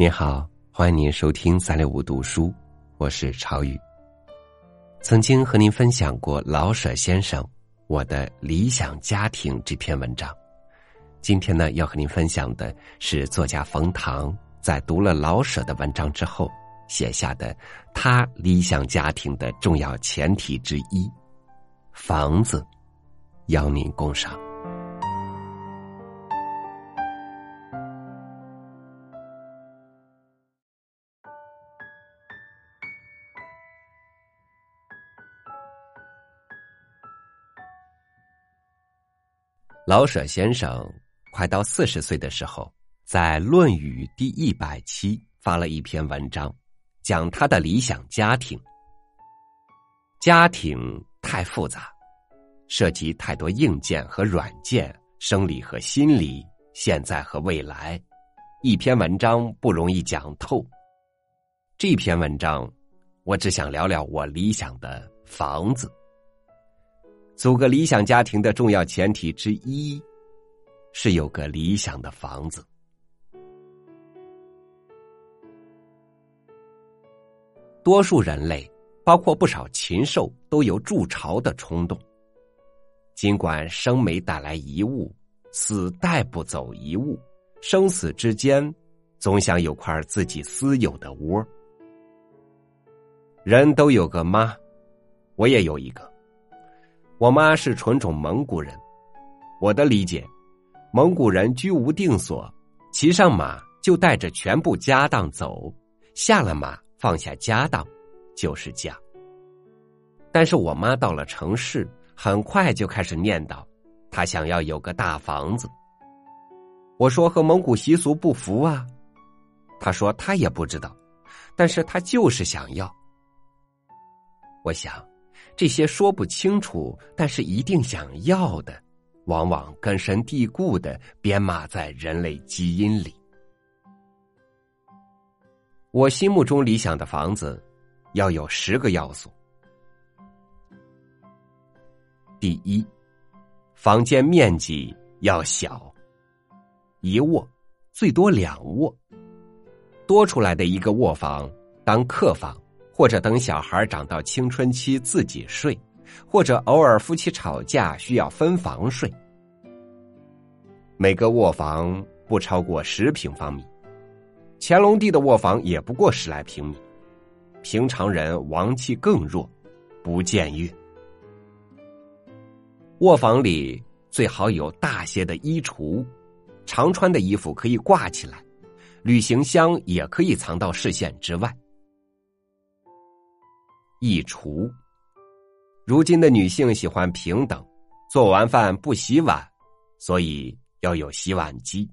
您好，欢迎您收听三六五读书，我是朝雨。曾经和您分享过老舍先生《我的理想家庭》这篇文章，今天呢要和您分享的是作家冯唐在读了老舍的文章之后写下的他理想家庭的重要前提之一——房子，邀您共赏。老舍先生快到四十岁的时候，在《论语》第一百期发了一篇文章，讲他的理想家庭。家庭太复杂，涉及太多硬件和软件、生理和心理、现在和未来，一篇文章不容易讲透。这篇文章，我只想聊聊我理想的房子。组个理想家庭的重要前提之一，是有个理想的房子。多数人类，包括不少禽兽，都有筑巢的冲动。尽管生没带来一物，死带不走一物，生死之间，总想有块自己私有的窝。人都有个妈，我也有一个。我妈是纯种蒙古人，我的理解，蒙古人居无定所，骑上马就带着全部家当走，下了马放下家当，就是家。但是我妈到了城市，很快就开始念叨，她想要有个大房子。我说和蒙古习俗不符啊，她说她也不知道，但是她就是想要。我想。这些说不清楚，但是一定想要的，往往根深蒂固的编码在人类基因里。我心目中理想的房子，要有十个要素。第一，房间面积要小，一卧最多两卧，多出来的一个卧房当客房。或者等小孩长到青春期自己睡，或者偶尔夫妻吵架需要分房睡。每个卧房不超过十平方米，乾隆帝的卧房也不过十来平米，平常人王气更弱，不僭越。卧房里最好有大些的衣橱，常穿的衣服可以挂起来，旅行箱也可以藏到视线之外。一厨，如今的女性喜欢平等，做完饭不洗碗，所以要有洗碗机，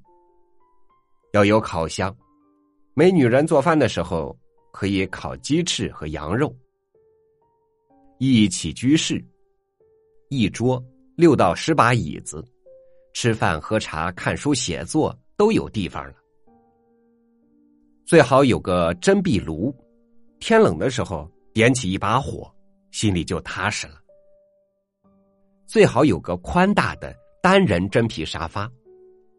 要有烤箱，没女人做饭的时候可以烤鸡翅和羊肉。一起居室，一桌六到十把椅子，吃饭、喝茶、看书、写作都有地方了。最好有个真壁炉，天冷的时候。点起一把火，心里就踏实了。最好有个宽大的单人真皮沙发，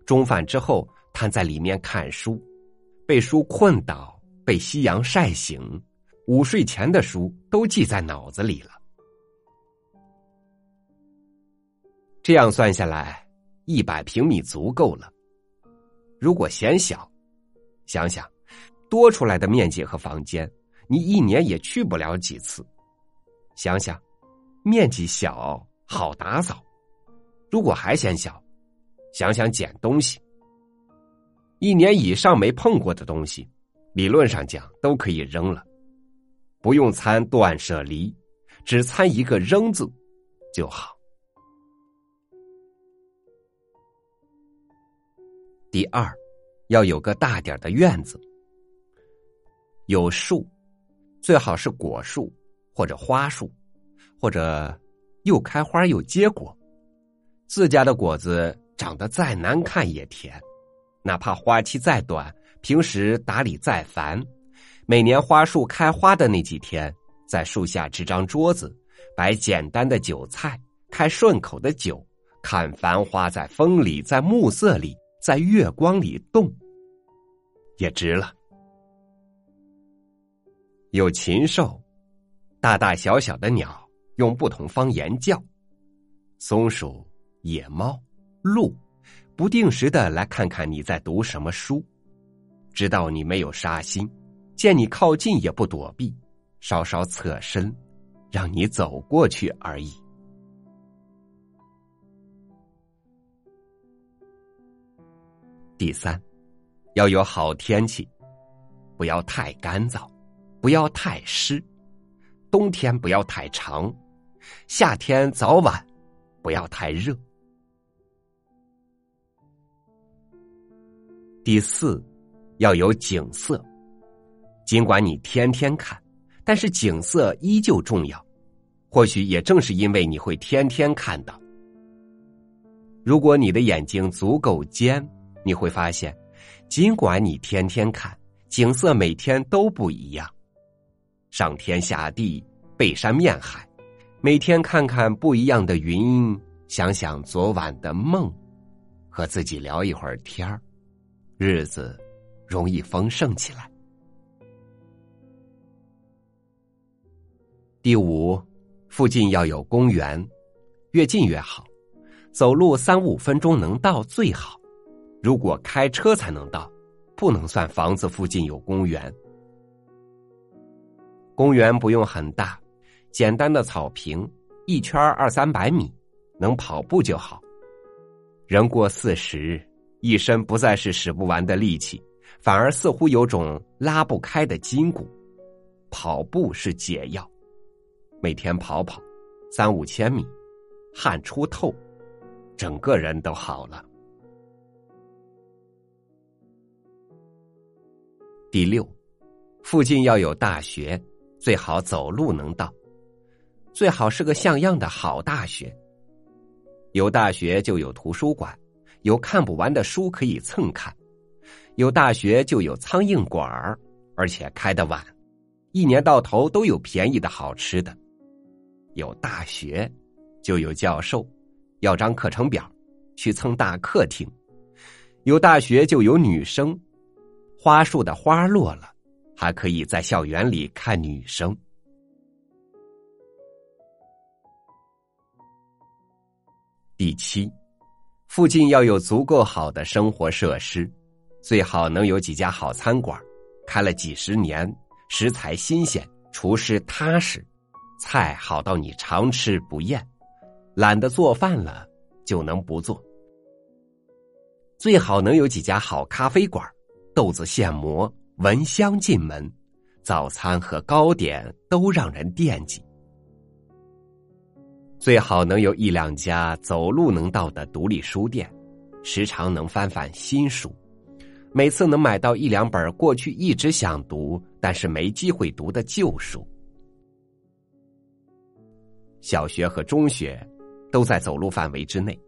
中饭之后瘫在里面看书，被书困倒，被夕阳晒醒，午睡前的书都记在脑子里了。这样算下来，一百平米足够了。如果嫌小，想想多出来的面积和房间。你一年也去不了几次，想想，面积小好打扫。如果还嫌小，想想捡东西。一年以上没碰过的东西，理论上讲都可以扔了，不用参断舍离，只参一个扔字就好。第二，要有个大点的院子，有树。最好是果树或者花树，或者又开花又结果。自家的果子长得再难看也甜，哪怕花期再短，平时打理再烦，每年花树开花的那几天，在树下支张桌子，摆简单的酒菜，开顺口的酒，看繁花在风里，在暮色里，在月光里动，也值了。有禽兽，大大小小的鸟用不同方言叫，松鼠、野猫、鹿，不定时的来看看你在读什么书，知道你没有杀心，见你靠近也不躲避，稍稍侧身，让你走过去而已。第三，要有好天气，不要太干燥，不要太湿，冬天不要太长，夏天早晚不要太热。第四，要有景色，尽管你天天看，但是景色依旧重要。或许也正是因为你会天天看到，如果你的眼睛足够尖。你会发现，尽管你天天看景色，每天都不一样，上天下地，背山面海，每天看看不一样的云，想想昨晚的梦，和自己聊一会儿天儿，日子容易丰盛起来。第五，附近要有公园，越近越好，走路三五分钟能到最好。如果开车才能到，不能算房子附近有公园。公园不用很大，简单的草坪，一圈二三百米，能跑步就好。人过四十，一身不再是使不完的力气，反而似乎有种拉不开的筋骨。跑步是解药，每天跑跑三五千米，汗出透，整个人都好了。第六，附近要有大学，最好走路能到，最好是个像样的好大学。有大学就有图书馆，有看不完的书可以蹭看；有大学就有苍蝇馆儿，而且开得晚，一年到头都有便宜的好吃的。有大学就有教授，要张课程表，去蹭大客厅；有大学就有女生。花树的花落了，还可以在校园里看女生。第七，附近要有足够好的生活设施，最好能有几家好餐馆，开了几十年，食材新鲜，厨师踏实，菜好到你常吃不厌，懒得做饭了就能不做。最好能有几家好咖啡馆。豆子现磨，闻香进门，早餐和糕点都让人惦记。最好能有一两家走路能到的独立书店，时常能翻翻新书，每次能买到一两本过去一直想读但是没机会读的旧书。小学和中学都在走路范围之内。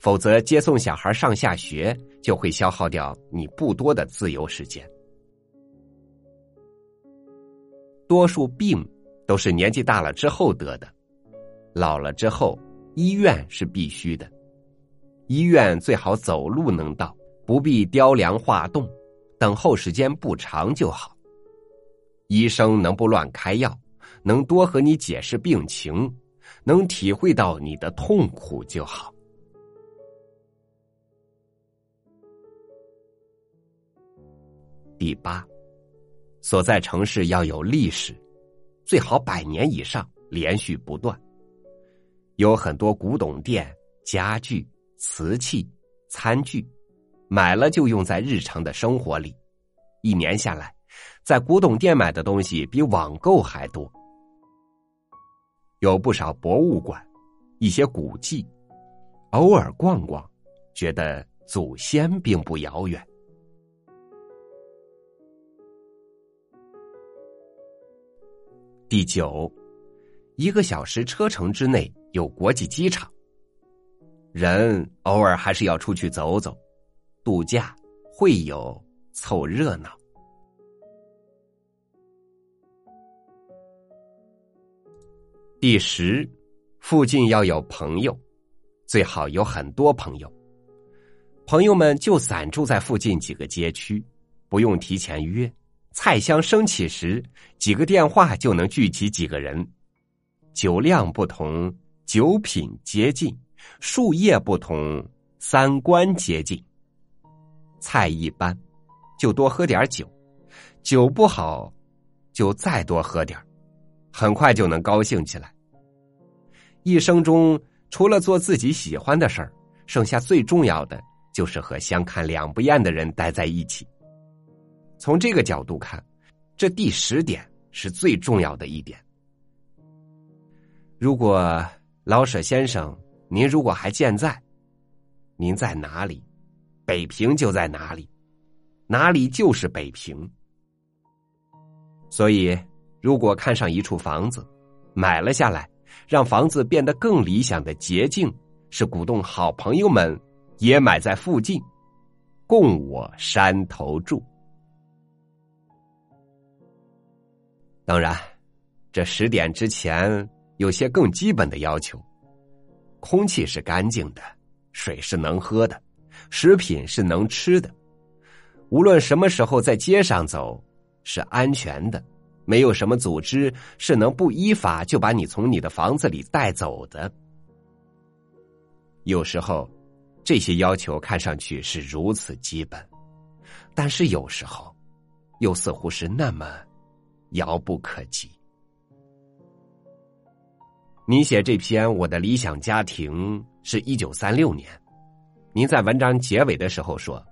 否则，接送小孩上下学就会消耗掉你不多的自由时间。多数病都是年纪大了之后得的，老了之后医院是必须的。医院最好走路能到，不必雕梁画栋，等候时间不长就好。医生能不乱开药，能多和你解释病情，能体会到你的痛苦就好。第八，所在城市要有历史，最好百年以上，连续不断。有很多古董店、家具、瓷器、餐具，买了就用在日常的生活里。一年下来，在古董店买的东西比网购还多。有不少博物馆，一些古迹，偶尔逛逛，觉得祖先并不遥远。第九，一个小时车程之内有国际机场。人偶尔还是要出去走走，度假会有凑热闹。第十，附近要有朋友，最好有很多朋友。朋友们就散住在附近几个街区，不用提前约，菜香升起时，几个电话就能聚集几个人。酒量不同，酒品接近；树叶不同，三观接近。菜一般，就多喝点酒；酒不好，就再多喝点很快就能高兴起来。一生中，除了做自己喜欢的事儿，剩下最重要的就是和相看两不厌的人待在一起。从这个角度看，这第十点是最重要的一点。如果老舍先生，您如果还健在，您在哪里，北平就在哪里，哪里就是北平。所以，如果看上一处房子，买了下来，让房子变得更理想的捷径，是鼓动好朋友们也买在附近，供我山头住。当然，这十点之前有些更基本的要求：空气是干净的，水是能喝的，食品是能吃的。无论什么时候在街上走，是安全的，没有什么组织是能不依法就把你从你的房子里带走的。有时候，这些要求看上去是如此基本，但是有时候，又似乎是那么……遥不可及。您写这篇《我的理想家庭》是一九三六年，您在文章结尾的时候说，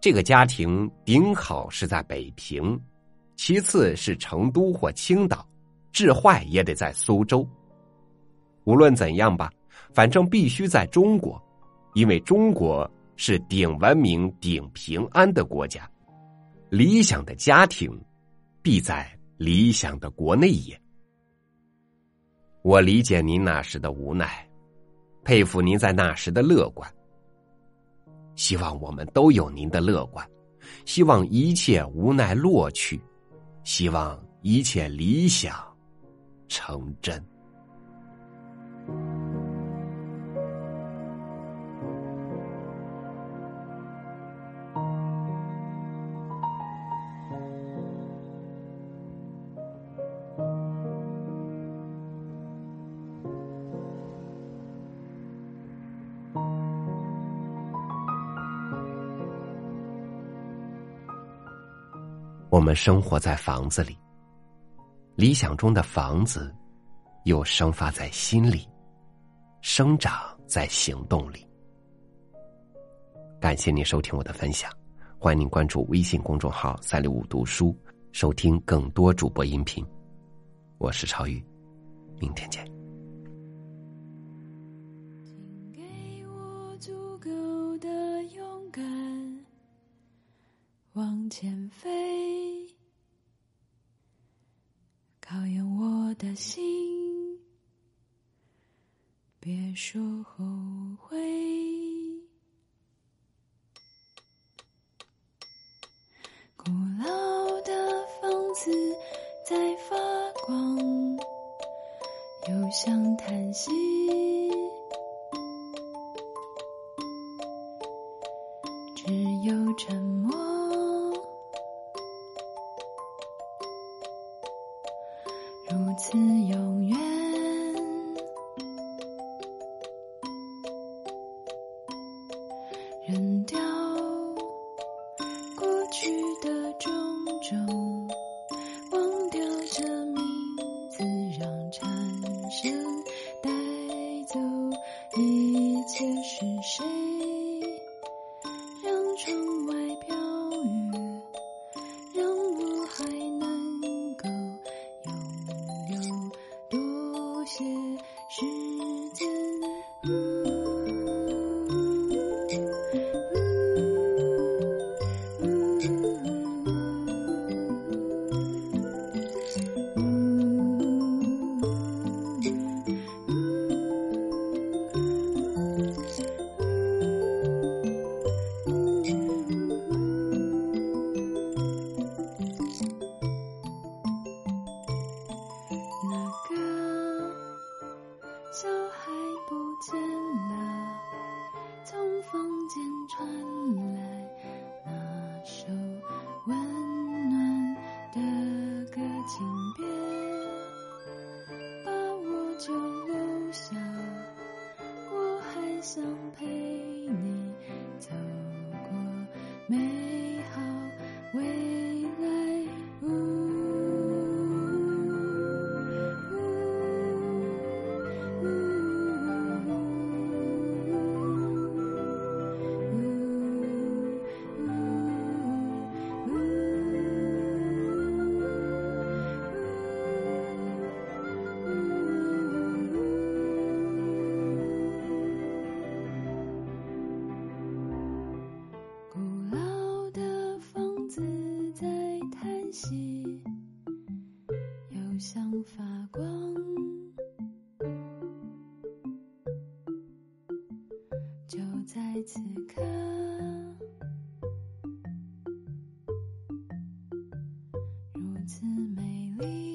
这个家庭顶好是在北平，其次是成都或青岛，治坏也得在苏州。无论怎样吧，反正必须在中国，因为中国是顶文明、顶平安的国家。理想的家庭，必在。理想的国内也，我理解您那时的无奈，佩服您在那时的乐观。希望我们都有您的乐观，希望一切无奈落去，希望一切理想成真。我们生活在房子里，理想中的房子，又生发在心里，生长在行动里。感谢您收听我的分享，欢迎您关注微信公众号“三六五读书”，收听更多主播音频。我是超宇，明天见。请给我足够的勇敢，往前飞。考验我的心，别说后悔。种，me.